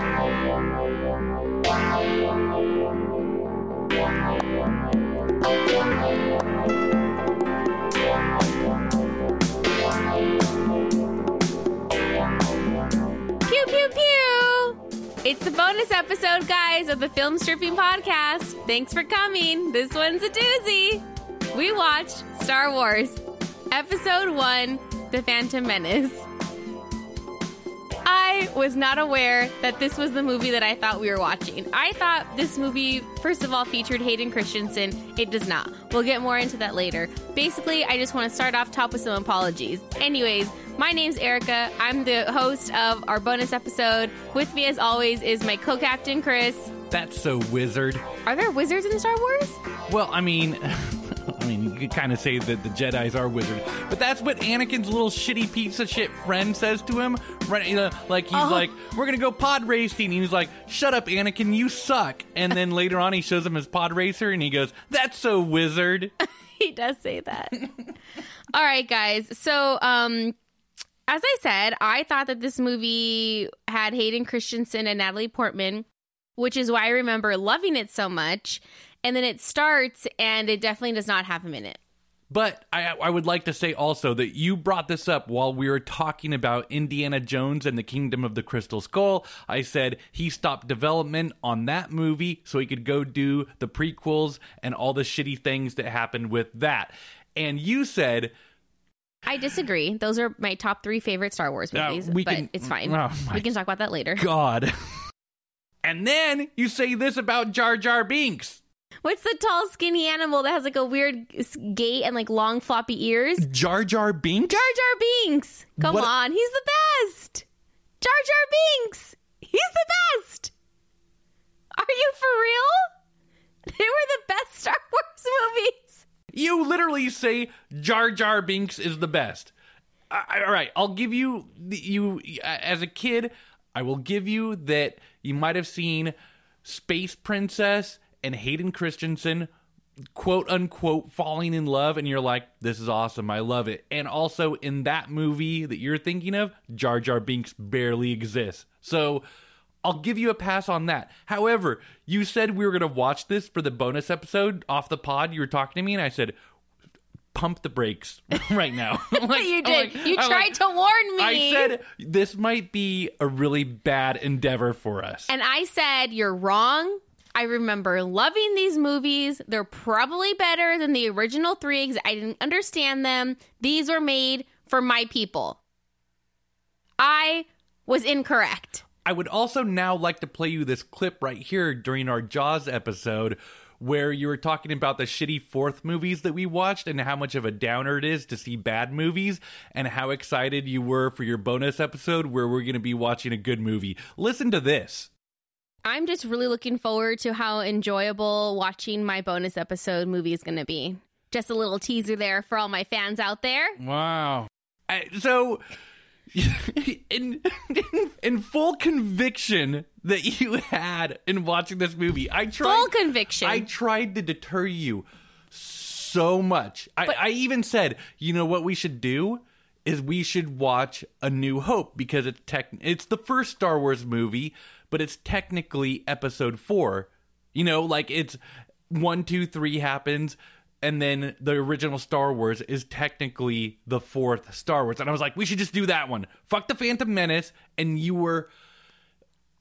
Pew pew pew! It's the bonus episode, guys, of the Film Stripping Podcast. Thanks for coming. This one's a doozy. We watched Star Wars, Episode 1 The Phantom Menace. I was not aware that this was the movie that I thought we were watching. I thought this movie, first of all, featured Hayden Christensen. It does not. We'll get more into that later. Basically, I just want to start off top with some apologies. Anyways, my name's Erica. I'm the host of our bonus episode. With me, as always, is my co captain, Chris. That's so wizard. Are there wizards in Star Wars? Well, I mean, I mean, you could kind of say that the Jedi's are wizard, but that's what Anakin's little shitty piece of shit friend says to him. Right, you know, like he's Oh. like, "We're gonna go pod racing," and he's like, "Shut up, Anakin, you suck." And then later on, he shows him his pod racer, and he goes, "That's so wizard." he does say that. All right, guys. So, um, as I said, I thought that this movie had Hayden Christensen and Natalie Portman, which is why I remember loving it so much. And then it starts, and it definitely does not have him in it. But I, I would like to say also that you brought this up while we were talking about Indiana Jones and the Kingdom of the Crystal Skull. I said he stopped development on that movie so he could go do the prequels and all the shitty things that happened with that. And you said, I disagree. Those are my top three favorite Star Wars Uh, movies, we but can- it's fine. oh we can talk about that later. God. and then you say this about Jar Jar Binks. What's the tall, skinny animal that has like a weird gait and like long, floppy ears? Jar Jar Binks? Jar Jar Binks. Come What- on, he's the best. Jar Jar Binks. He's the best. Are you for real? They were the best Star Wars movies. You literally say Jar Jar Binks is the best. All right, I'll give you you as a kid. I will give you that you might have seen Space Princess and Hayden Christensen quote unquote falling in love and you're like this is awesome. I love it. And also in that movie that you're thinking of jar jar binks barely exists. So i'll give you a pass on that. However you said we were going to watch this for the bonus episode off the pod. You were talking to me and i said pump the brakes right now. Like- you did. like- you I'm tried like- to warn me. i said this might be a really bad endeavor for us. And I said, You're wrong. I remember loving these movies. They're probably better than the original three because I didn't understand them. These were made for my people. I was incorrect. I would also now like to play you this clip right here during our Jaws episode where you were talking about the shitty fourth movies that we watched and how much of a downer it is to see bad movies and how excited you were for your bonus episode where we're going to be watching a good movie. Listen to this. I'm just really looking forward to how enjoyable watching my bonus episode movie is going to be. Just a little teaser there for all my fans out there. Wow. I, so, in, in in full conviction that you had in watching this movie, I tried Full conviction. I tried to deter you so much. I, I even said, you know what we should do is we should watch A New Hope because it's tech it's the first Star Wars movie, but it's technically episode four. You know, like it's one, two, three happens, and then the original Star Wars is technically the fourth Star Wars. And I was like, we should just do that one. Fuck the Phantom Menace, and you were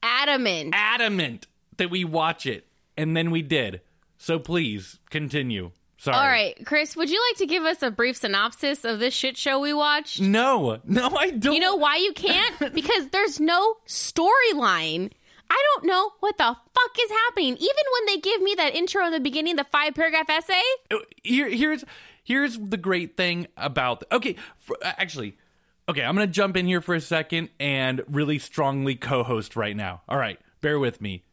Adamant. adamant that we watch it, and then we did. So please continue. Sorry. All right, Chris, would you like to give us a brief synopsis of this shit show we watched? No, no, I don't. You know why you can't? Because there's no storyline. I don't know what the fuck is happening. Even when they give me that intro in the beginning, the five paragraph essay, oh, Here, here's here's the great thing about. Okay, for, actually, okay, I'm gonna jump in here for a second and really strongly co-host right now. All right, bear with me.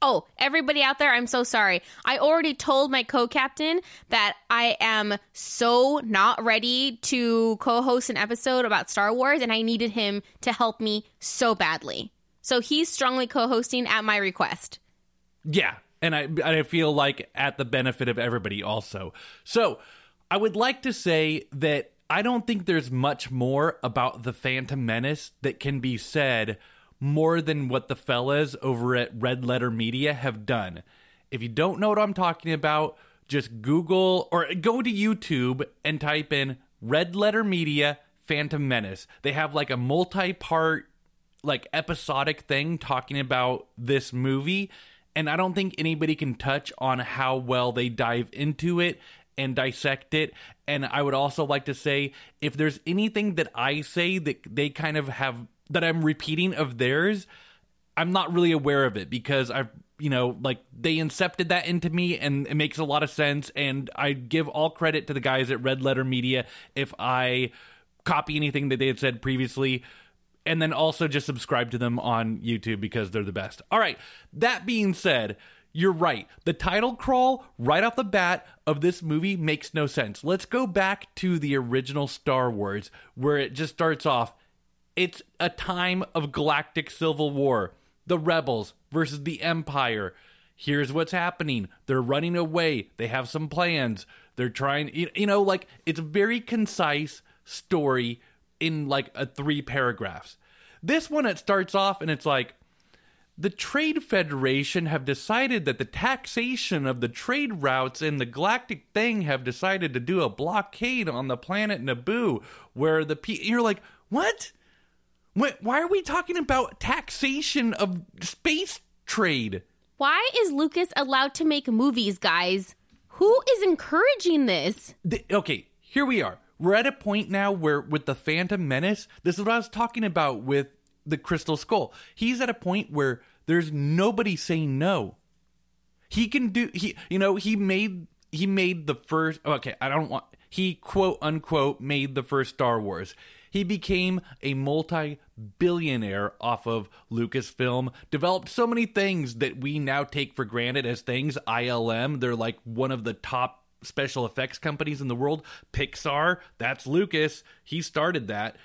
Oh, everybody out there, I'm so sorry. I already told my co captain that I am so not ready to co host an episode about Star Wars, and I needed him to help me so badly. So he's strongly co hosting at my request. Yeah, and I I feel like at the benefit of everybody also. So, I would like to say that I don't think there's much more about the Phantom Menace that can be said more than what the fellas over at Red Letter Media have done. If you don't know what I'm talking about, just Google or go to YouTube and type in Red Letter Media Phantom Menace. They have like a multi part, like episodic thing talking about this movie. And I don't think anybody can touch on how well they dive into it and dissect it. And I would also like to say if there's anything that I say that they kind of have that I'm repeating of theirs, I'm not really aware of it because I've you know like they incepted that into me and it makes a lot of sense and I give all credit to the guys at Red Letter Media if I copy anything that they had said previously and then also just subscribe to them on YouTube because they're the best. All right, that being said, you're right. The title crawl right off the bat of this movie makes no sense. Let's go back to the original Star Wars where it just starts off it's a time of galactic civil war. The rebels versus the empire. Here's what's happening. They're running away. They have some plans. They're trying, you know, like it's a very concise story in like a three paragraphs. This one, it starts off and it's like, the Trade Federation have decided that the taxation of the trade routes in the galactic thing have decided to do a blockade on the planet Naboo, where the pe- you're like, what? Why are we talking about taxation of space trade? Why is Lucas allowed to make movies, guys? Who is encouraging this? The, okay, here we are. We're at a point now where, with the Phantom Menace, this is what I was talking about with the Crystal Skull. He's at a point where there's nobody saying no. He can do he you know, he made he made the first okay, I don't want he quote unquote made the first Star Wars. He became a multi billionaire off of Lucasfilm, developed so many things that we now take for granted as things. ILM, they're like one of the top special effects companies in the world. Pixar, that's Lucas. He started that.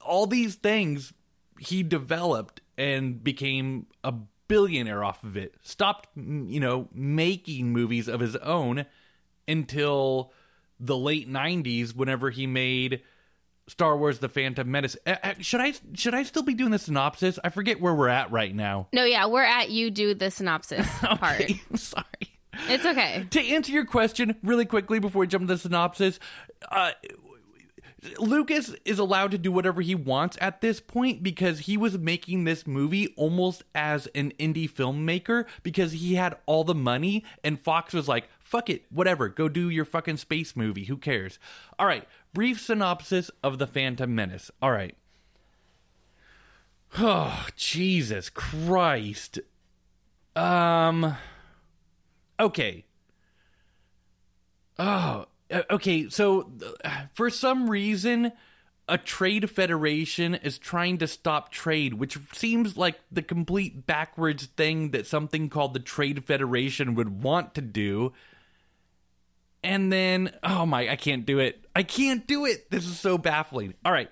All these things he developed and became a billionaire off of it. Stopped, you know, making movies of his own until the late 90s whenever he made Star Wars: The Phantom Menace. Should I should I still be doing the synopsis? I forget where we're at right now. No, yeah, we're at you do the synopsis part. Sorry. It's okay. To answer your question really quickly before we jump to the synopsis, uh, Lucas is allowed to do whatever he wants at this point because he was making this movie almost as an indie filmmaker because he had all the money and Fox was like, fuck it, whatever, go do your fucking space movie. Who cares? All right, brief synopsis of The Phantom Menace. All right. Oh, Jesus Christ. Um okay. Oh, uh, okay, so uh, for some reason a trade federation is trying to stop trade, which seems like the complete backwards thing that something called the Trade Federation would want to do. And then oh my i can't do it. I can't do it. This is so baffling. All right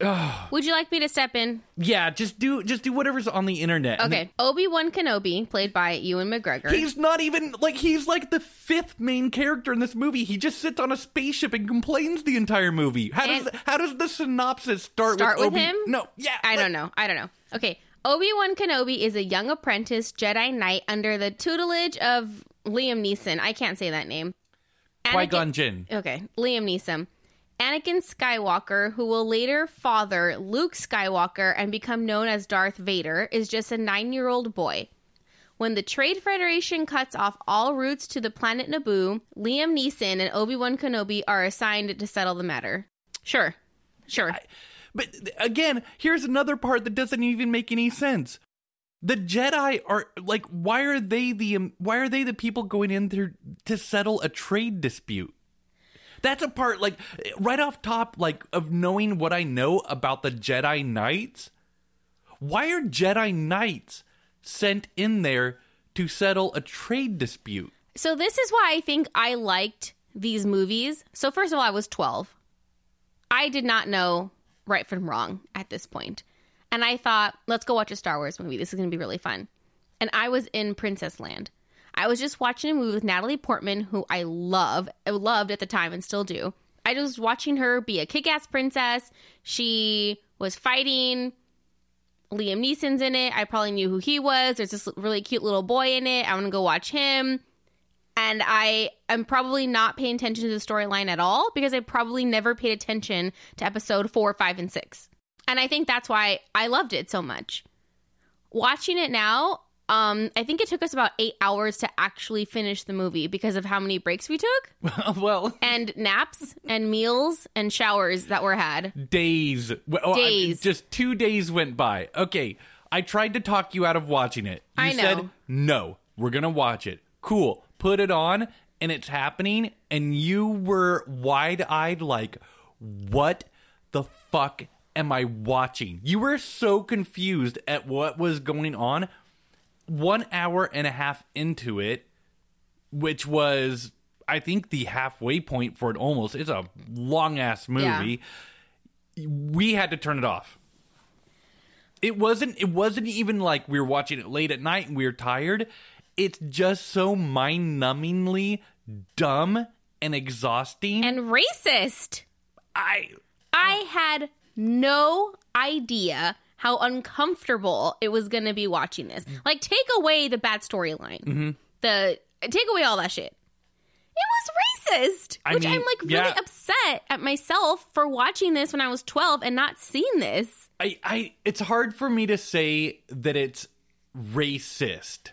Would you like me to step in? Yeah, just do just do whatever's on the internet. Okay. Obi Wan Kenobi, played by Ewan McGregor. He's not even like he's like the fifth main character in this movie. He just sits on a spaceship and complains the entire movie. How does how does the synopsis start? Start with, with Obi- him? No, yeah. I like- don't know. I don't know. Okay. Obi Wan Kenobi is a young apprentice Jedi Knight under the tutelage of Liam Neeson. I can't say that name. Qui Gon Jinn. Okay, Liam Neeson. Anakin Skywalker, who will later father Luke Skywalker and become known as Darth Vader, is just a nine year old boy. When the Trade Federation cuts off all routes to the planet Naboo, Liam Neeson and Obi Wan Kenobi are assigned to settle the matter. Sure. Sure. But again, here's another part that doesn't even make any sense. The Jedi are like, why are they the why are they the people going in there to settle a trade dispute? That's a part like right off top, like of knowing what I know about the Jedi Knights. Why are Jedi Knights sent in there to settle a trade dispute? So this is why I think I liked these movies. So first of all, I was 12. I did not know right from wrong at this point. And I thought, let's go watch a Star Wars movie. This is going to be really fun. And I was in Princess Land. I was just watching a movie with Natalie Portman, who I love, loved at the time and still do. I was watching her be a kick ass princess. She was fighting Liam Neeson's in it. I probably knew who he was. There's this really cute little boy in it. I want to go watch him. And I am probably not paying attention to the storyline at all because I probably never paid attention to episode four, five, and six. And I think that's why I loved it so much. Watching it now, um, I think it took us about eight hours to actually finish the movie because of how many breaks we took well, and naps and meals and showers that were had. days. Well, oh, I- Days. just two days went by. Okay, I tried to talk you out of watching it. You I know. said no. We're gonna watch it. Cool. Put it on, and it's happening. And you were wide eyed, like, what the fuck am I watching? You were so confused at what was going on. One hour and a half into it, which was I think the halfway point for it almost. It's a long ass movie. We had to turn it off. It wasn't it wasn't even like we were watching it late at night and we were tired. It's just so mind-numbingly dumb and exhausting. And racist. I I had no idea how uncomfortable it was going to be watching this. Like, take away the bad storyline. The take away all that shit. It was racist, I which mean, I'm like really yeah. upset at myself for watching this when I was 12 and not seeing this. I, I it's hard for me to say that it's racist.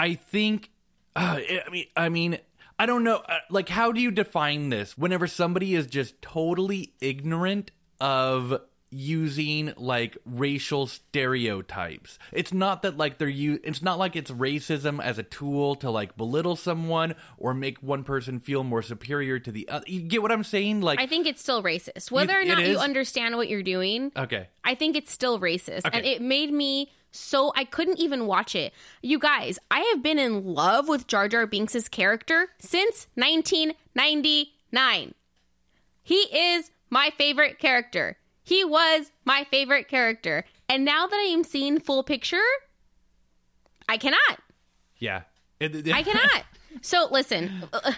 I think uh, I mean I mean I don't know uh, like how do you define this whenever somebody is just totally ignorant of using like racial stereotypes. It's not that like they're u- it's not like it's racism as a tool to like belittle someone or make one person feel more superior to the other. You get what I'm saying? Like I think it's still racist. Whether or not you understand what you're doing, okay. I think it's still racist. Okay. And it made me so I couldn't even watch it. You guys, I have been in love with Jar Jar Binks' character since 1999. He is my favorite character. He was my favorite character. And now that I am seeing full picture, I cannot. Yeah. I cannot. So listen, uh,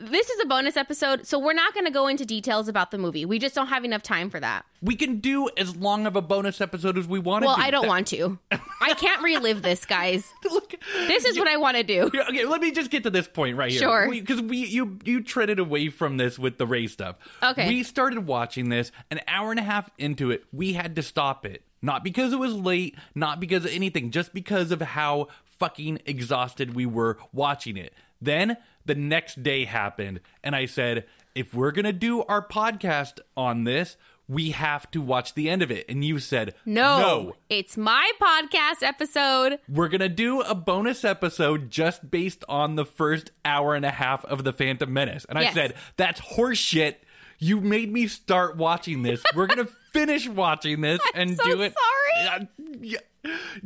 this is a bonus episode, so we're not going to go into details about the movie. We just don't have enough time for that. We can do as long of a bonus episode as we want to Well, do. I don't want to. I can't relive this, guys. Look, This is what I want to do. Okay, let me just get to this point right here. Sure. Because we, you you treaded away from this with the Ray stuff. Okay. We started watching this an hour and a half into it. We had to stop it. Not because it was late, not because of anything, just because of how fucking exhausted we were watching it. Then the next day happened, and I said, if we're gonna do our podcast on this, we have to watch the end of it. And you said, No, no. it's my podcast episode. We're gonna do a bonus episode just based on the first hour and a half of the Phantom Menace. And I said, that's horseshit. You made me start watching this. We're gonna finish watching this and so do it. sorry.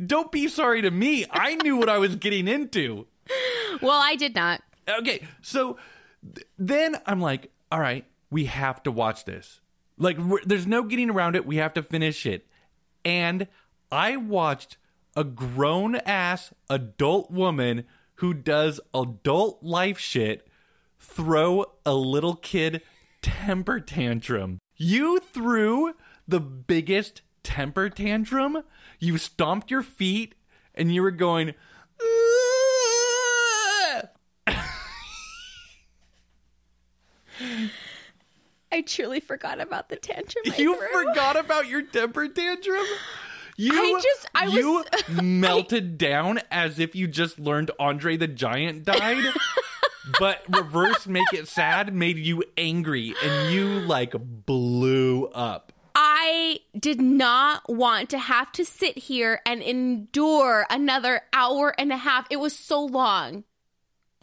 Don't be sorry to me. I knew what I was getting into. Well, I did not. Okay, so th- then I'm like, all right, we have to watch this. Like, there's no getting around it. We have to finish it. And I watched a grown ass adult woman who does adult life shit throw a little kid temper tantrum. You threw the biggest temper tantrum. You stomped your feet and you were going, I truly forgot about the tantrum. I You threw. forgot about your temper tantrum? You, I just- I was- you melted down as if you just learned Andre the Giant died. but reverse make it sad made you angry and you like blew up. I did not want to have to sit here and endure another hour and a half. It was so long.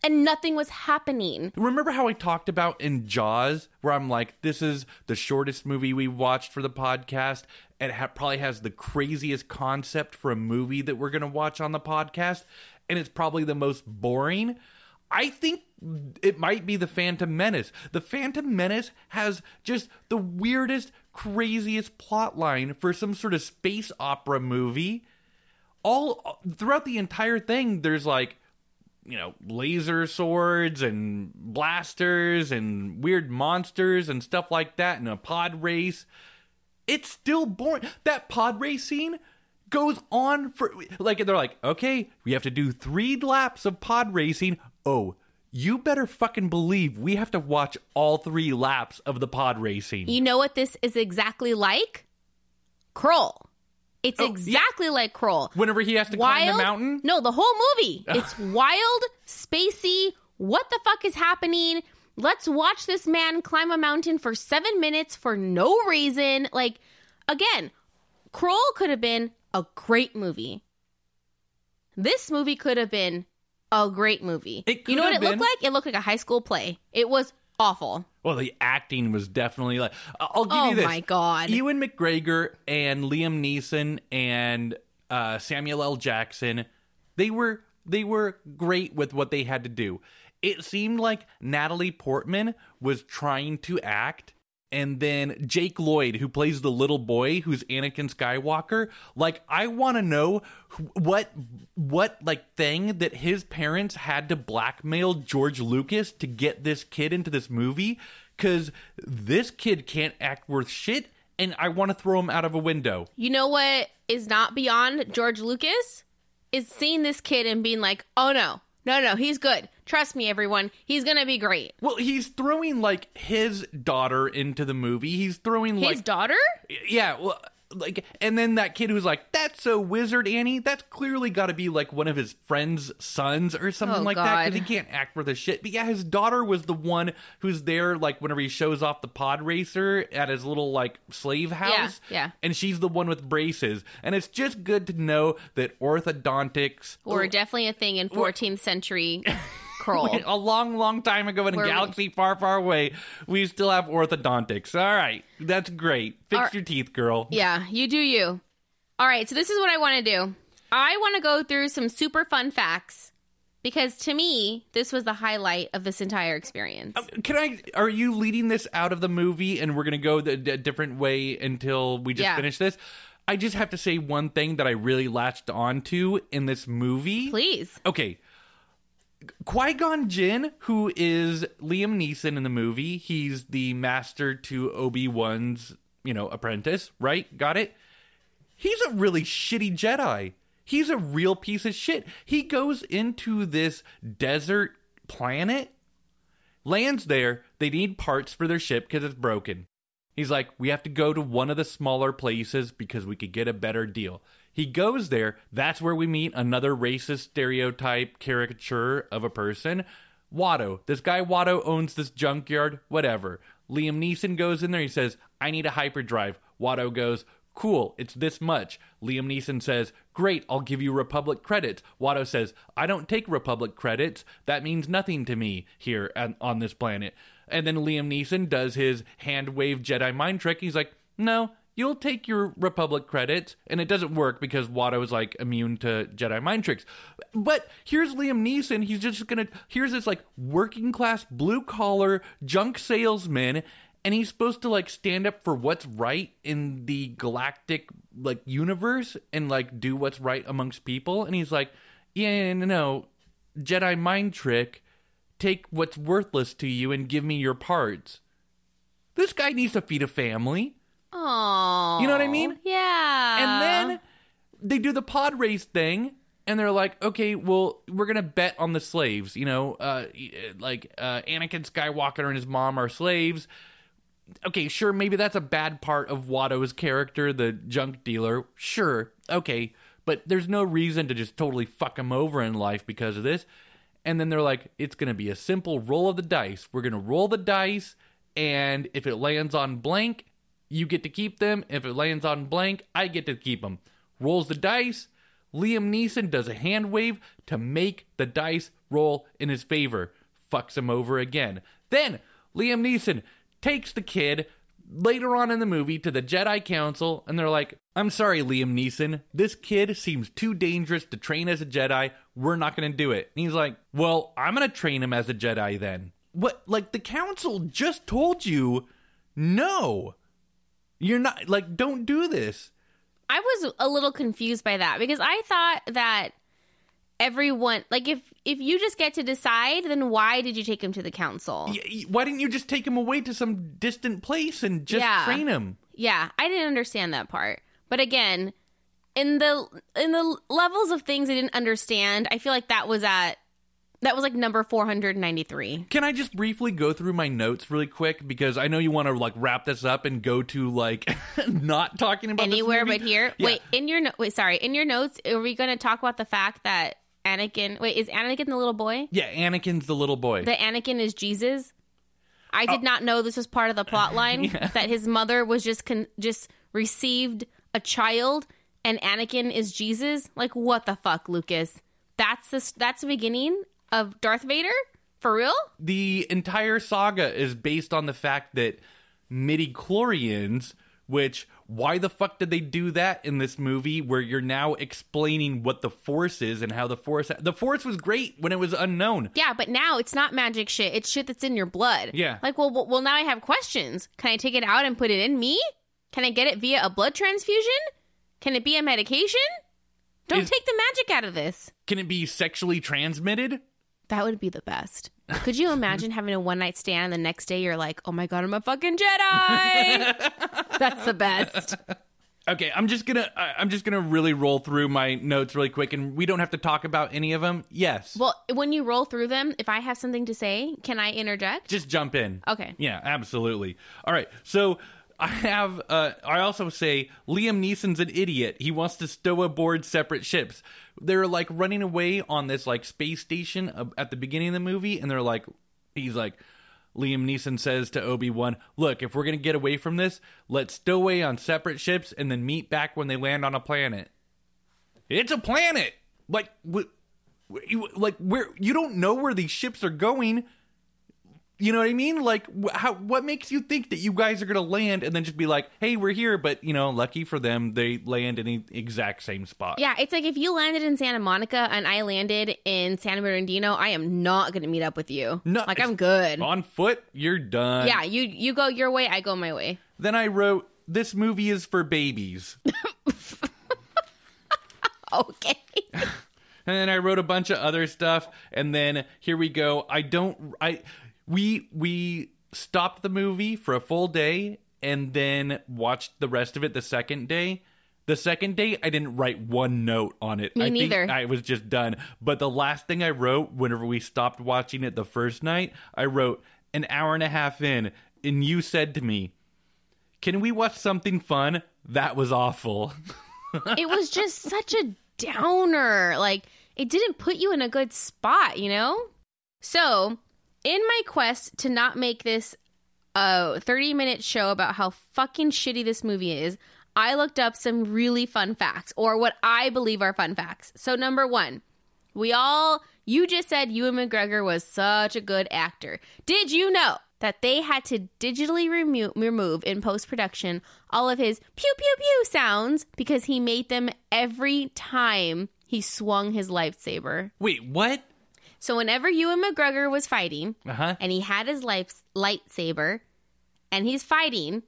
And nothing was happening. Remember how I talked about in Jaws, where I'm like, this is the shortest movie we watched for the podcast. It ha- probably has the craziest concept for a movie that we're going to watch on the podcast, and it's probably the most boring. I think it might be the Phantom Menace. The Phantom Menace has just the weirdest, craziest plot line for some sort of space opera movie. All throughout the entire thing, there's like you know, laser swords and blasters and weird monsters and stuff like that and a pod race. It's still boring. That pod race scene goes on for like they're like, okay, we have to do three laps of pod racing. Oh, you better fucking believe we have to watch all three laps of the pod racing. You know what this is exactly like? Krull. It's Oh, yeah. exactly like Krull. Whenever he has to climb Wild. the mountain. No, the whole movie. It's wild, spacey. What the fuck is happening? Let's watch this man climb a mountain for seven minutes for no reason. Like, again, Krull could have been a great movie. This movie could have been a great movie. It could you know what it looked like? It looked like a high school play. It was awful. Well, the acting was definitely like. I'll give Oh you this. Oh my God. Ewan McGregor and Liam Neeson and uh, Samuel L. Jackson, they were they were great with what they had to do. It seemed like Natalie Portman was trying to act. And then Jake Lloyd, who plays the little boy, who's Anakin Skywalker, like I want to know what what like thing that his parents had to blackmail George Lucas to get this kid into this movie, because this kid can't act worth shit, and I want to throw him out of a window. You know what is not beyond George Lucas? Is seeing this kid and being like, oh no, no, no, he's good. Trust me, everyone. He's going to be great. Well, he's throwing like his daughter into the movie. He's throwing His daughter? Yeah, well, like, and then that kid who's like, "That's a wizard, Annie." That's clearly got to be like one of his friend's sons or something Oh, like that because he can't act worth a shit. But yeah, his daughter was the one who's there, like whenever he shows off the pod racer at his little like slave house. yeah. yeah. and she's the one with braces. And it's just good to know that orthodontics Or definitely a thing in 14th century Krull. a long, long time ago in a Where we- galaxy far, far away, we still have orthodontics. All right, that's great. Fix All- your teeth, girl. Yeah, you do you. All right, so this is what I want to do. I want to go through some super fun facts because to me, this was the highlight of this entire experience. Um, can I? Are you leading this out of the movie, and we're gonna go the, the different way until we just Yeah. finish this? I just have to say one thing that I really latched onto in this movie. Please. Okay. Qui Gon Jinn, who is Liam Neeson in the movie, he's the master to Obi Wan's, you know, apprentice, right? Got it? He's a really shitty Jedi. He's a real piece of shit. He goes into this desert planet, lands there. They need parts for their ship because it's broken. He's like, we have to go to one of the smaller places because we could get a better deal. He goes there. That's where we meet another racist stereotype caricature of a person. Watto. This guy Watto owns this junkyard, whatever. Liam Neeson goes in there. He says, I need a hyperdrive. Watto goes, Cool, it's this much. Liam Neeson says, Great, I'll give you Republic credits. Watto says, I don't take Republic credits. That means nothing to me here on, this planet. And then Liam Neeson does his hand wave Jedi mind trick. He's like, No, you'll take your Republic credits. And it doesn't work because Watto is like immune to Jedi mind tricks. But here's Liam Neeson. He's just gonna, here's this like working class blue collar junk salesman and he's supposed to like stand up for what's right in the galactic like universe and like do what's right amongst people and he's like yeah no no jedi mind trick take what's worthless to you and give me your parts this guy needs to feed a family Oh. You know what I mean? Yeah. and then they do the pod race thing and they're like okay well we're gonna bet on the slaves you know uh like uh anakin skywalker and his mom are slaves okay sure maybe that's a bad part of watto's character the junk dealer sure okay but there's no reason to just totally fuck him over in life because of this and then they're like it's gonna be a simple roll of the dice we're gonna roll the dice and if it lands on blank you get to keep them. If it lands on blank, I get to keep them. Rolls the dice. Liam Neeson does a hand wave to make the dice roll in his favor. Fucks him over again. Then Liam Neeson takes the kid later on in the movie to the Jedi Council, and they're like, I'm sorry, Liam Neeson. This kid seems too dangerous to train as a Jedi. We're not going to do it. And he's like, Well, I'm going to train him as a Jedi then. What? Like, the council just told you no. You're not like don't do this. I was a little confused by that because I thought that everyone like if if you just get to decide then why did you take him to the council? Why didn't you just take him away to some distant place and just Yeah. train him? Yeah, I didn't understand that part. But again, in the in the levels of things I didn't understand, I feel like that was at that was like number 493. Can I just briefly go through my notes really quick because I know you want to like wrap this up and go to like not talking about Anywhere but here. Yeah. Wait, in your no- wait, sorry, in your notes, are we going to talk about the fact that Anakin? Wait, is Anakin the little boy? Yeah, Anakin's the little boy. That Anakin is Jesus? I Oh. did not know this was part of the plot line. That his mother was just con- just received a child, and Anakin is Jesus. Like what the fuck, Lucas? That's the that's the beginning of Darth Vader for real. the entire saga is based on the fact that midi chlorians which why the fuck did they do that in this movie where you're now explaining what the force is and how the force the force was great when it was unknown Yeah, but now it's not magic shit. It's shit that's in your blood. Yeah. Like, well, well, now I have questions. Can I take it out and put it in me? Can I get it via a blood transfusion? Can it be a medication? Don't Is- take the magic out of this. can it be sexually transmitted That would be the best. Could you imagine having a one night stand and the next day you're like, oh my God, I'm a fucking Jedi? That's the best. okay i'm just gonna I- i'm just gonna really roll through my notes really quick and we don't have to talk about any of them yes Well, when you roll through them, if I have something to say, can I interject? just jump in. Okay. Yeah, absolutely. All right. So I have uh I also say Liam Neeson's an idiot. He wants to stow aboard separate ships. They're like running away on this like space station at the beginning of the movie and they're like he's like Liam Neeson says to Obi-Wan, "Look, if we're to get away from this, let's stow away on separate ships and then meet back when they land on a planet." It's a planet. Like wh- like where you don't know where these ships are going. You know what I mean? Like, how? What makes you think that you guys are gonna land and then just be like, "Hey, we're here," but you know, lucky for them, they land in the exact same spot. Yeah, it's like if you landed in Santa Monica and I landed in San Bernardino, I am not going to meet up with you. No, like I'm good. On foot, you're done. Yeah, you you go your way, I go my way. Then I wrote, "This movie is for babies," Okay. and then I wrote a bunch of other stuff, and then here we go. I don't. I we we stopped the movie for a full day and then watched the rest of it the second day. The second day, I didn't write one note on it. Me I neither. Think I was just done. But the last thing I wrote, whenever we stopped watching it the first night, I wrote an hour and a half in, and you said to me, "Can we watch something fun?" That was awful. it was just such a downer. Like it didn't put you in a good spot, you know? So, in my quest to not make this a 30 minute show about how fucking shitty this movie is, I looked up some really fun facts, or what I believe are fun facts. So, number one, we all, you just said Ewan McGregor was such a good actor. Did you know that they had to digitally remo- remove in post production all of his pew pew pew sounds because he made them every time he swung his lightsaber? Wait, what? So, whenever Ewan McGregor was fighting, Uh huh. and he had his life lightsaber and he's fighting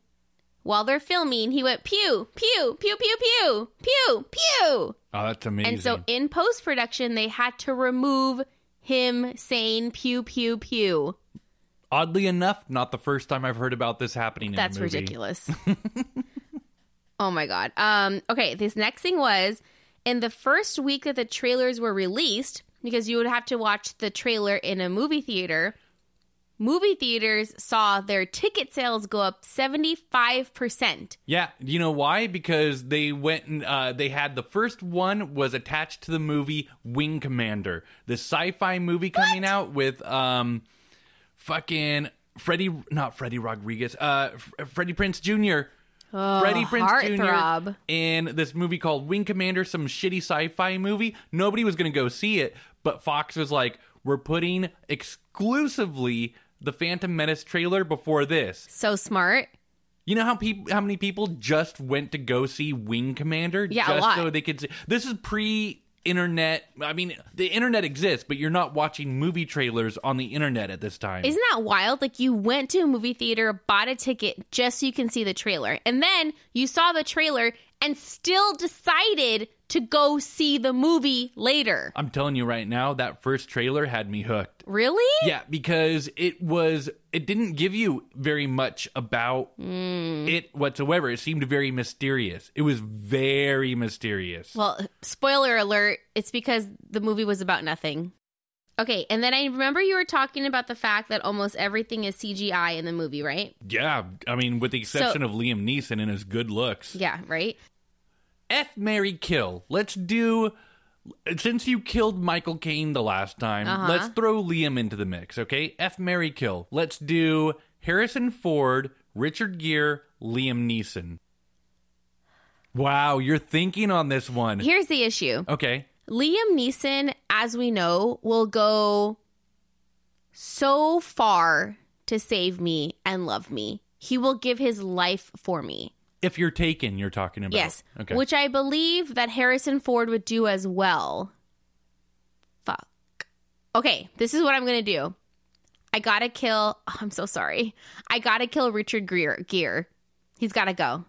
while they're filming he went pew pew pew pew pew pew pew Oh, that's amazing. and so in post production they had to remove him saying pew pew pew Oddly enough, not the first time I've heard about this happening. In that's ridiculous oh my god um okay this next thing was in the first week that the trailers were released because you would have to watch the trailer in a movie theater movie theaters saw their ticket sales go up 75% Yeah, you know why? Because they went and uh, they had the first one was attached to the movie Wing Commander, the sci-fi movie coming out with um, fucking Freddie, not Freddie Rodriguez, uh, Freddie Prinze Jr. Freddie Prinze Jr. heartthrob. in this movie called Wing Commander, some shitty sci-fi movie. Nobody was going to go see it, but Fox was like, "We're putting exclusively the Phantom Menace trailer before this." So smart. You know how people, how many people just went to go see Wing Commander Yeah, a just lot. so they could see? This is pre-internet. I mean, the internet exists, but you're not watching movie trailers on the internet at this time. Isn't that wild? Like you went to a movie theater, bought a ticket just so you can see the trailer. And then you saw the trailer and still decided to go see the movie later. I'm telling you right now, that first trailer had me hooked. Really? Yeah, because it was it didn't give you very much about Hmm. it whatsoever. It seemed very mysterious. It was very mysterious. Well, spoiler alert, it's because the movie was about nothing. Okay, and then I remember you were talking about the fact that almost everything is CGI in the movie, right? yeah, I mean, with the exception of Liam Neeson and his good looks. Yeah, right? F Mary Kill. Let's do since you killed Michael Caine the last time, Uh-huh. let's throw Liam into the mix, okay? F Mary Kill. Let's do Harrison Ford, Richard Gere, Liam Neeson. Wow, you're thinking on this one. Here's the issue. Okay. Liam Neeson, as we know, will go so far to save me and love me. He will give his life for me. If you're taken, you're talking about. Yes. Okay. Which I believe that Harrison Ford would do as well. Fuck. Okay, this is what I'm going to do. I got to kill. oh, I'm so sorry. I got to kill Richard Gere. Gere. He's got to go.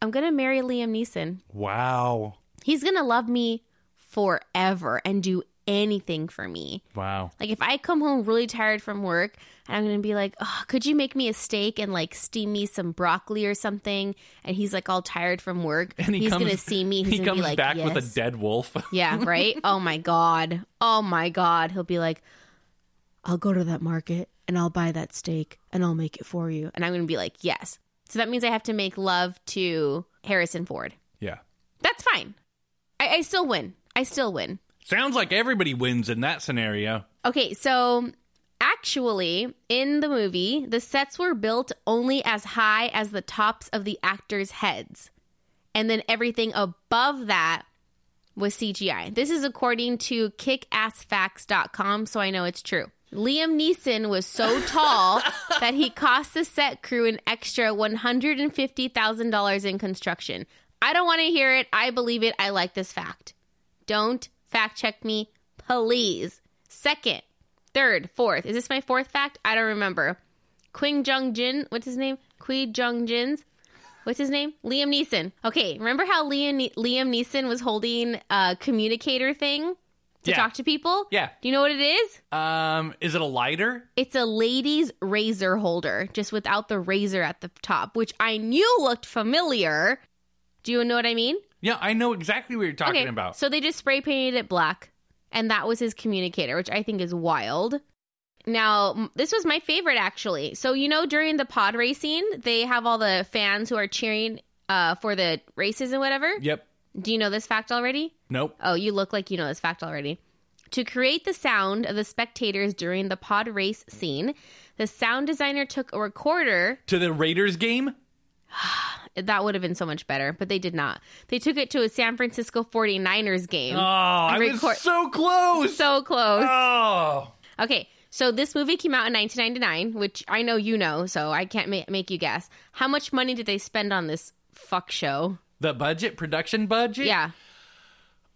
I'm going to marry Liam Neeson. wow. He's going to love me forever and do anything for me. Wow. Like if I come home really tired from work and I'm gonna be like, oh, could you make me a steak and like steam me some broccoli or something? And he's like all tired from work. And he he's gonna see me. He's he comes be like, back with a dead wolf. Yeah, right? Oh my god. Oh my god. He'll be like, I'll go to that market and I'll buy that steak and I'll make it for you. And I'm gonna be like, Yes. So that means I have to make love to Harrison Ford. yeah. That's fine. I, I still win. I still win. Sounds like everybody wins in that scenario. Okay, so actually, in the movie, the sets were built only as high as the tops of the actors' heads. And then everything above that was CGI. This is according to kickassfacts.com, so I know it's true. Liam Neeson was so tall that he cost the set crew an extra $150,000 in construction. I don't want to hear it. I believe it. I like this fact. Don't fact check me, please. Second, third, fourth. Is this my fourth fact? I don't remember. Quing Jung Jin, what's his name? Kui Jung Jin's. What's his name? Liam Neeson. Okay, remember how Liam Liam Neeson was holding a communicator thing to Yeah. talk to people? Yeah. Do you know what it is? Um, is it a lighter? It's a lady's razor holder, just without the razor at the top, which I knew looked familiar. Do you know what I mean? Yeah, I know exactly what you're talking about. So they just spray painted it black, and that was his communicator, which I think is wild. Now, this was my favorite actually. So, you know, during the pod racing, they have all the fans who are cheering uh, for the races and whatever. Yep. Do you know this fact already? Nope. Oh, you look like you know this fact already. To create the sound of the spectators during the pod race scene, the sound designer took a recorder To the Raiders game? that would have been so much better, but they did not. They took it to a San Francisco 49ers game. Oh, I record- was so close. so close. Oh. Okay, so this movie came out in 1999, which I know you know, so I can't ma- make you guess. How much money did they spend on this fuck show? The budget, production budget? Yeah.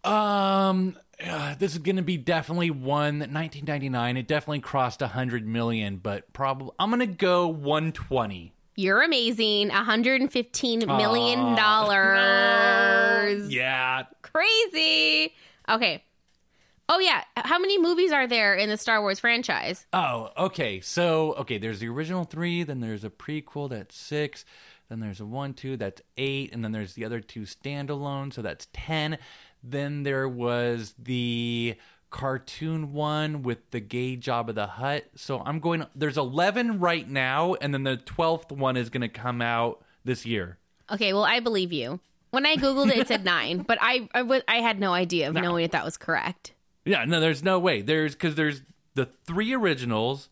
Um, uh, this is going to be definitely one 1999. It definitely crossed 100 million, but probably I'm going to go 120. You're amazing. 115 million dollars. Yeah. Crazy. Okay. Oh yeah, how many movies are there in the Star Wars franchise? Oh, okay. So, okay, there's the original 3, then there's a prequel that's 6, then there's a 1 2 that's 8, and then there's the other two standalone, so that's 10. Then there was the cartoon one with the gay Jabba the Hutt. So I'm going there's 11 right now and then the 12th one is going to come out this year. Okay, well I believe you. When I googled it, it said nine, but I I, had no idea of knowing if that was correct. Yeah, no, there's no way. There's because there's the three originals,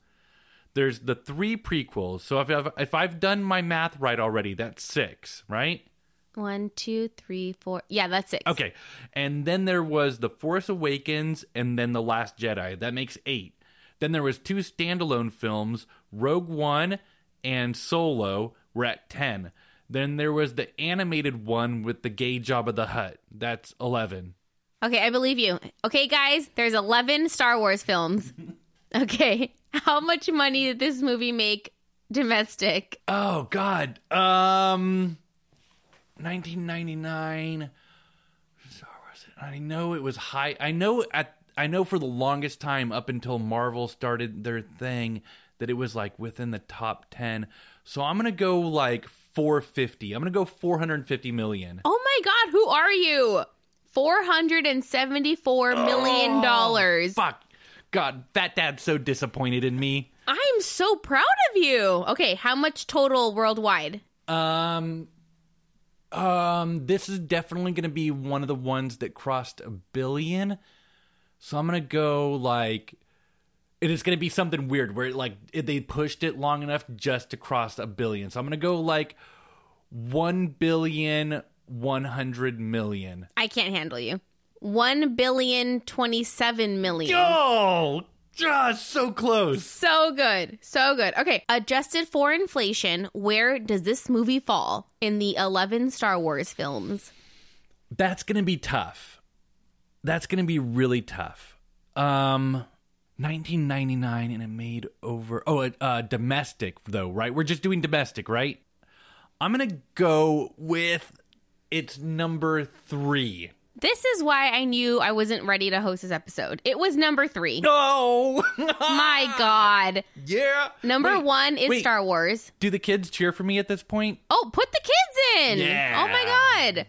there's the three prequels. So if I've, if I've done my math right already, that's six, right? One, two, three, four. Yeah, that's six. Okay, and then there was the Force Awakens, and then the Last Jedi. That makes eight. Then there was two standalone films, Rogue One and Solo. We're at ten. Then there was the animated one with the gay Jabba the Hutt. That's eleven. Okay, I believe you. Okay, guys, there's 11 Star Wars films. Okay, how much money did this movie make domestic? Oh God. Um 1999 Star Wars. I know it was high. I know at I know for the longest time up until Marvel started their thing that it was like within the top 10. So I'm going to go like 450. I'm going to go 450 million. Oh my God, who are you? 474 million. dollars. Fuck. God, Fat Dad's so disappointed in me. I'm so proud of you. Okay, how much total worldwide? Um um this is definitely going to be one of the ones that crossed a billion. So I'm going to go like it is going to be something weird where it, like it, they pushed it long enough just to cross a billion. So I'm going to go like 1 billion 100 million. I can't handle you. One billion twenty-seven million. Oh, just so close. So good. So good. Okay. Adjusted for inflation, where does this movie fall in the 11 Star Wars films? That's going to be tough. That's going to be really tough. Um 1999 and it made over Oh, uh, uh domestic though, right? We're just doing domestic, right? I'm going to go with it's number 3. This is why I knew I wasn't ready to host this episode. It was number three. No. My God. yeah. Number Wait, one is wait. Star Wars. Do the kids cheer for me at this point? Oh, put the kids in. Yeah. Oh my God.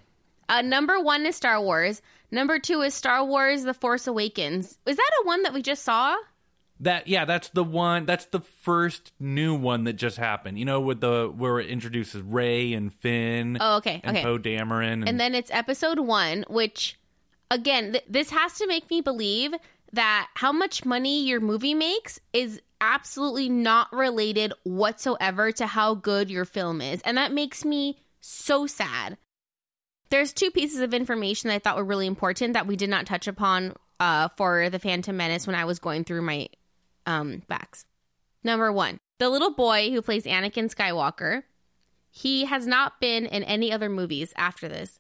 Uh, number one is Star Wars. Number two is Star Wars The Force Awakens. Is that a one that we just saw? That yeah, that's the one. That's the first new one that just happened. You know, with the where it introduces Rey and Finn. Oh, okay, And okay. Poe Dameron. And, And then it's episode one, which, again, th- this has to make me believe that how much money your movie makes is absolutely not related whatsoever to how good your film is. And that makes me so sad. There's two pieces of information that I thought were really important that we did not touch upon uh, for The Phantom Menace when I was going through my um, facts. Number one, the little boy who plays Anakin Skywalker, he has not been in any other movies after this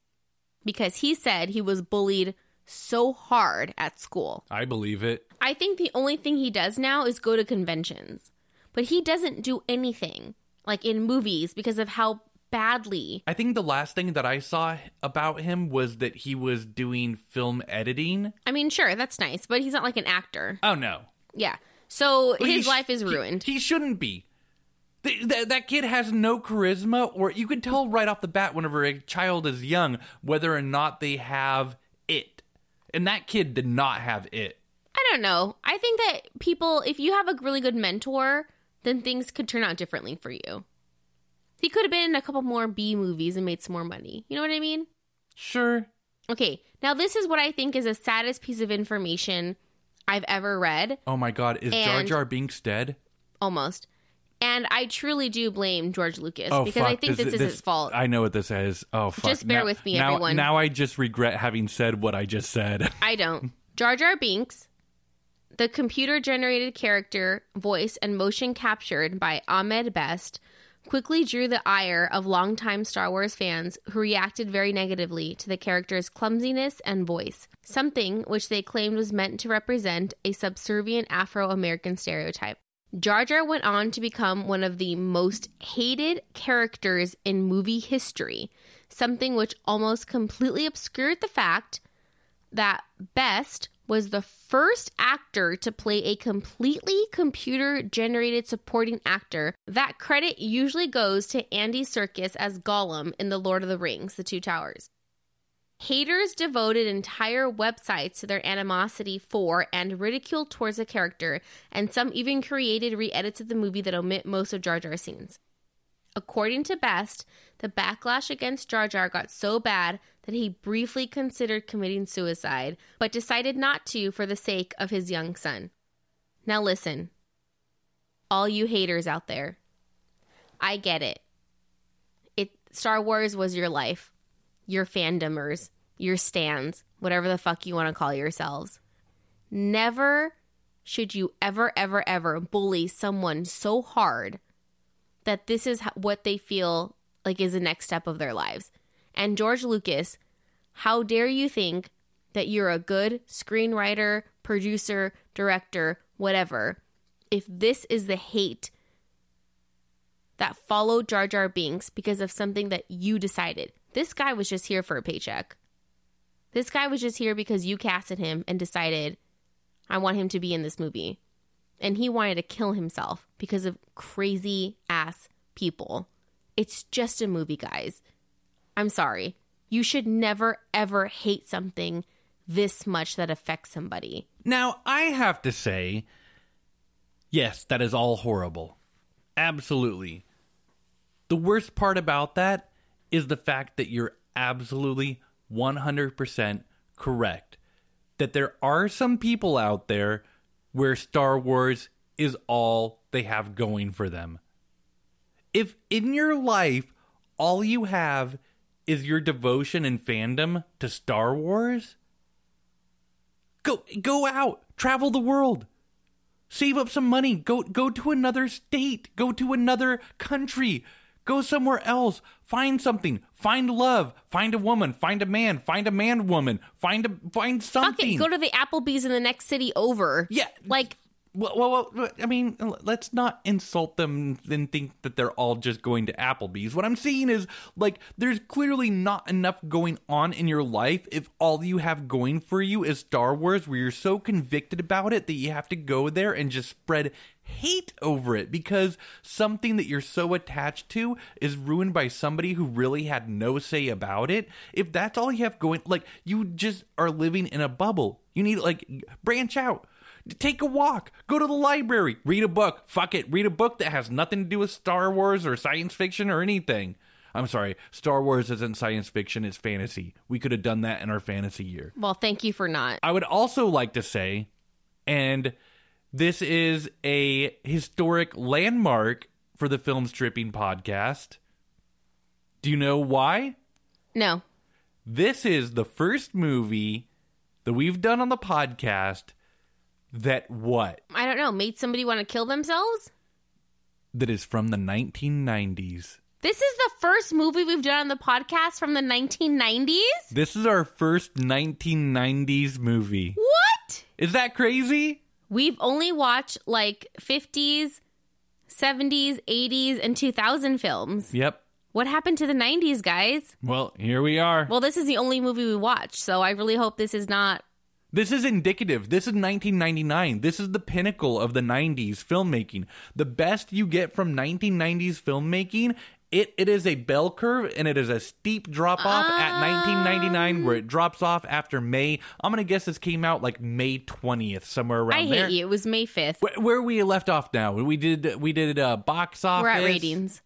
because he said he was bullied so hard at school. I believe it. I think the only thing he does now is go to conventions, but he doesn't do anything like in movies because of how badly. I think the last thing that I saw about him was that he was doing film editing. I mean, sure, that's nice, but he's not like an actor. Oh no, Yeah. So he his sh- life is he- ruined. He, shouldn't be. Th- th- that kid has no charisma, or you can tell right off the bat whenever a child is young whether or not they have it. And that kid did not have it. I don't know. I think that people, if you have a really good mentor, then things could turn out differently for you. He could have been in a couple more B movies and made some more money. You know what I mean? Sure. Okay, now this is what I think is the saddest piece of information I've ever read, Oh my God, is Jar And- Jar Binks dead? almost. And I truly do blame George Lucas Oh, because fuck. I think this, is his fault. I know what this is. Oh, fuck. Just bear Now- with me, now, everyone. Now I just regret having said what I just said. I don't. Jar Jar Binks, the computer generated character, voice, and motion captured by Ahmed Best, quickly drew the ire of longtime Star Wars fans who reacted very negatively to the character's clumsiness and voice, something which they claimed was meant to represent a subservient Afro American stereotype. Jar Jar went on to become one of the most hated characters in movie history, something which almost completely obscured the fact that Best was the first actor to play a completely computer generated supporting actor. That credit usually goes to Andy Serkis as Gollum in The Lord of the Rings, The Two Towers. Haters devoted entire websites to their animosity for and ridicule towards the character, and some even created re edits of the movie that omit most of Jar Jar scenes. According to Best, the backlash against Jar Jar got so bad that he briefly considered committing suicide, but decided not to for the sake of his young son. Now, listen, all you haters out there, I get it. It Star Wars was your life, your fandomers, your stands, whatever the fuck you want to call yourselves. Never should you ever, ever, ever bully someone so hard that this is what they feel like is the next step of their lives. And George Lucas, how dare you think that you're a good screenwriter, producer, director, whatever, if this is the hate that followed Jar Jar Binks because of something that you decided? This guy was just here for a paycheck. This guy was just here because you casted him and decided, I want him to be in this movie. And he wanted to kill himself because of crazy ass people. It's just a movie, guys. I'm sorry. You should never, ever hate something this much that affects somebody. Now, I have to say, yes, that is all horrible. Absolutely. The worst part about that is the fact that you're absolutely 100% correct. That there are some people out there where Star Wars is all they have going for them. If in your life all you have is your devotion and fandom to Star Wars, go go out, travel the world. Save up some money, go go to another state, go to another country, go somewhere else, find something, find love, find a woman, find a man, find a man woman, find a find something. Fuck it, go to the Applebee's in the next city over. Yeah. Like, Well, well, well, I mean, let's not insult them and think that they're all just going to Applebee's. What I'm saying is, like, there's clearly not enough going on in your life if all you have going for you is Star Wars, where you're so convicted about it that you have to go there and just spread hate over it because something that you're so attached to is ruined by somebody who really had no say about it. If that's all you have going, like, you just are living in a bubble. You need, like, branch out. Take a walk. Go to the library. Read a book. Fuck it. Read a book that has nothing to do with Star Wars or science fiction or anything. I'm sorry. Star Wars isn't science fiction, it's fantasy. We could have done that in our fantasy year. well, thank you for not. I would also like to say, and this is a historic landmark for the Film Stripping podcast. Do you know why? No. This is the first movie that we've done on the podcast that what? I don't know. Made somebody want to kill themselves? That is from the 1990s. This is the first movie we've done on the podcast from the 1990s? This is our first 1990s movie. What? Is that crazy? We've only watched like 50s, 70s, 80s, and 2000 films. Yep. What happened to the 90s, guys? Well, here we are. Well, this is the only movie we watched, so I really hope this is not. This is indicative. This is 1999. This is the pinnacle of the 90s filmmaking. The best you get from 1990s filmmaking, it, it is a bell curve and it is a steep drop off at 1999 where it drops off after May. I'm going to guess this came out like May 20th, somewhere around I hate you. It was May 5th. Where, where we left off now? We did we did uh, box office. We're at ratings.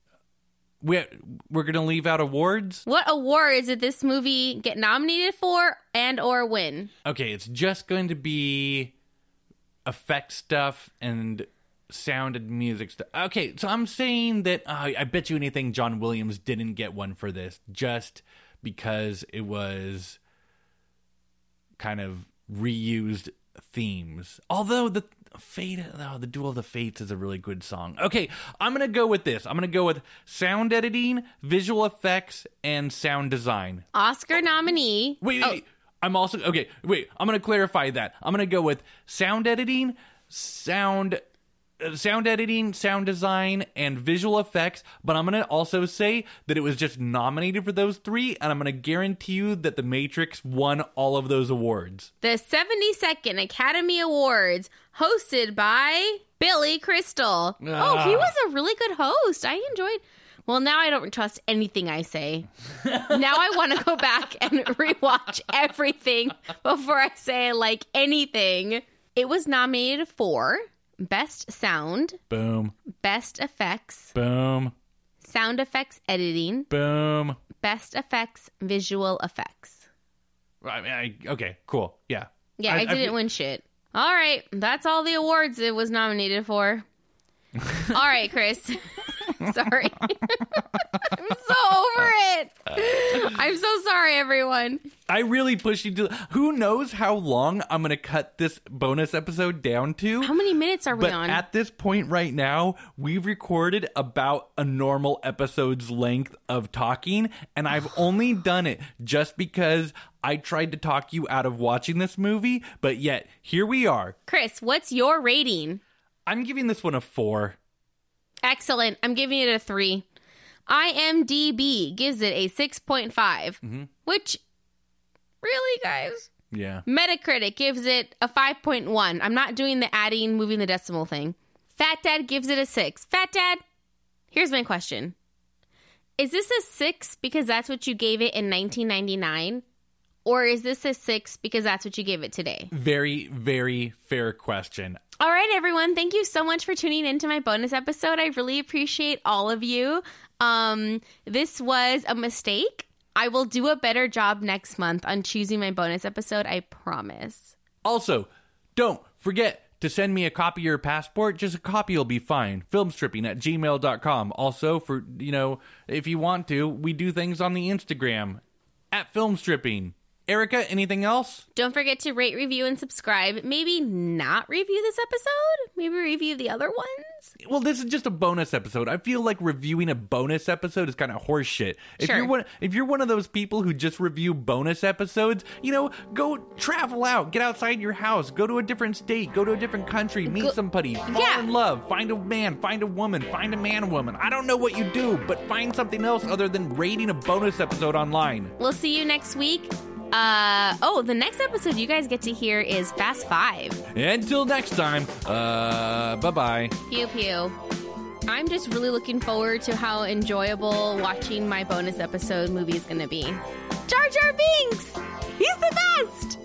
We're, we're going to leave out awards. What awards did this movie get nominated for and or win? Okay, it's just going to be effect stuff and sound and music stuff. Okay, so I'm saying that uh, I bet you anything John Williams didn't get one for this just because it was kind of reused themes. Although the Fate, oh, the Duel of the Fates is a really good song. Okay, I'm gonna go with this. I'm gonna go with sound editing, visual effects, and sound design. Oscar nominee. Wait, Oh. wait. I'm also okay. Wait, I'm gonna clarify that. I'm gonna go with sound editing, sound, uh, sound editing, sound design, and visual effects. But I'm gonna also say that it was just nominated for those three, and I'm gonna guarantee you that The Matrix won all of those awards. The 72nd Academy Awards, hosted by Billy Crystal. Oh, he Ah. was a really good host. I enjoyed. Well, now I don't trust anything I say. now I want to go back and rewatch everything before I say like anything. It was nominated for Best Sound, Boom, Best Effects, boom, Sound Effects Editing, boom. Best Effects Visual Effects. I mean, I, okay, cool. Yeah. Yeah, I, didn't feel- win shit. All right, that's all the awards it was nominated for. all right, Chris. sorry. I'm so over it. I'm so sorry, everyone. I really pushed you to. Who knows how long I'm going to cut this bonus episode down to? How many minutes are we But on? at this point right now, we've recorded about a normal episode's length of talking, and I've only done it just because I tried to talk you out of watching this movie, but yet here we are. Chris, what's your rating? I'm giving this one a four. Excellent. I'm giving it a three. IMDb gives it a 6.5, mm-hmm. which Really, guys? Yeah. Metacritic gives it a 5.1. I'm not doing the adding, moving the decimal thing. Fat Dad gives it a 6. Fat Dad, here's my question Is this a 6 because that's what you gave it in 1999? Or is this a 6 because that's what you gave it today? Very, very fair question. All right, everyone. Thank you so much for tuning into my bonus episode. I really appreciate all of you. Um, this was a mistake. I will do a better job next month on choosing my bonus episode. I promise. Also, don't forget to send me a copy of your passport. Just a copy will be fine. Filmstripping at gmail.com. Also, for, you know, if you want to, we do things on the Instagram at Filmstripping. Erica, anything else? Don't forget to rate, review, and subscribe. Maybe not review this episode. Maybe review the other ones. Well, this is just a bonus episode. I feel like reviewing a bonus episode is kind of horseshit. If Sure. you're one, if you're one of those people who just review bonus episodes, you know, go travel out, get outside your house, go to a different state, go to a different country, meet Go- somebody, fall Yeah. in love, find a man, find a woman, find a man woman. I don't know what you do, but find something else other than rating a bonus episode online. We'll see you next week. Uh oh, the next episode you guys get to hear is Fast Five. Until next time, uh, bye bye. Pew pew. I'm just really looking forward to how enjoyable watching my bonus episode movie is going to be. Jar Jar Binks! He's the best!